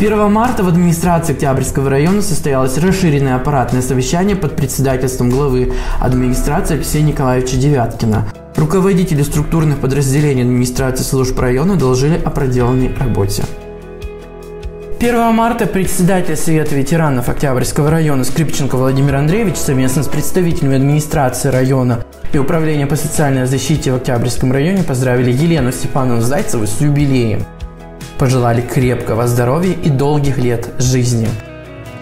1 марта в администрации Октябрьского района состоялось расширенное аппаратное совещание под председательством главы администрации Алексея Николаевича Девяткина. Руководители структурных подразделений администрации служб района доложили о проделанной работе. 1 марта председатель Совета ветеранов Октябрьского района Скрипченко Владимир Андреевич совместно с представителями администрации района и Управления по социальной защите в Октябрьском районе поздравили Елену Степановну Зайцеву с юбилеем пожелали крепкого здоровья и долгих лет жизни.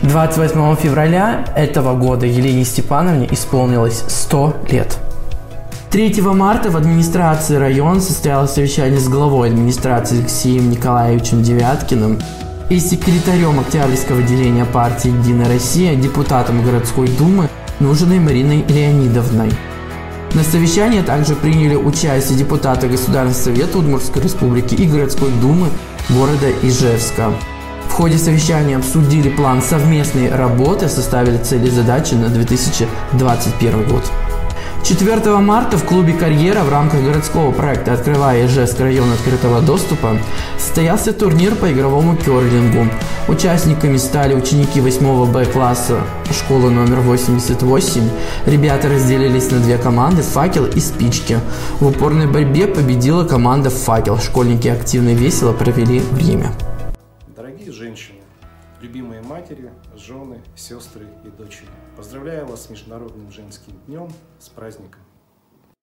28 февраля этого года Елене Степановне исполнилось 100 лет. 3 марта в администрации района состоялось совещание с главой администрации Алексеем Николаевичем Девяткиным и секретарем Октябрьского отделения партии «Единая Россия», депутатом городской думы Нужиной Мариной Леонидовной. На совещании также приняли участие депутаты Государственного совета Удмуртской республики и городской думы города Ижевска. В ходе совещания обсудили план совместной работы, составили цели и задачи на 2021 год. 4 марта в клубе «Карьера» в рамках городского проекта «Открывая Ижевск район открытого доступа» состоялся турнир по игровому керлингу. Участниками стали ученики 8 Б класса школы номер 88. Ребята разделились на две команды «Факел» и «Спички». В упорной борьбе победила команда «Факел». Школьники активно и весело провели время. Дорогие женщины, любимые матери, жены, сестры и дочери. Поздравляю вас с Международным женским днем, с праздником.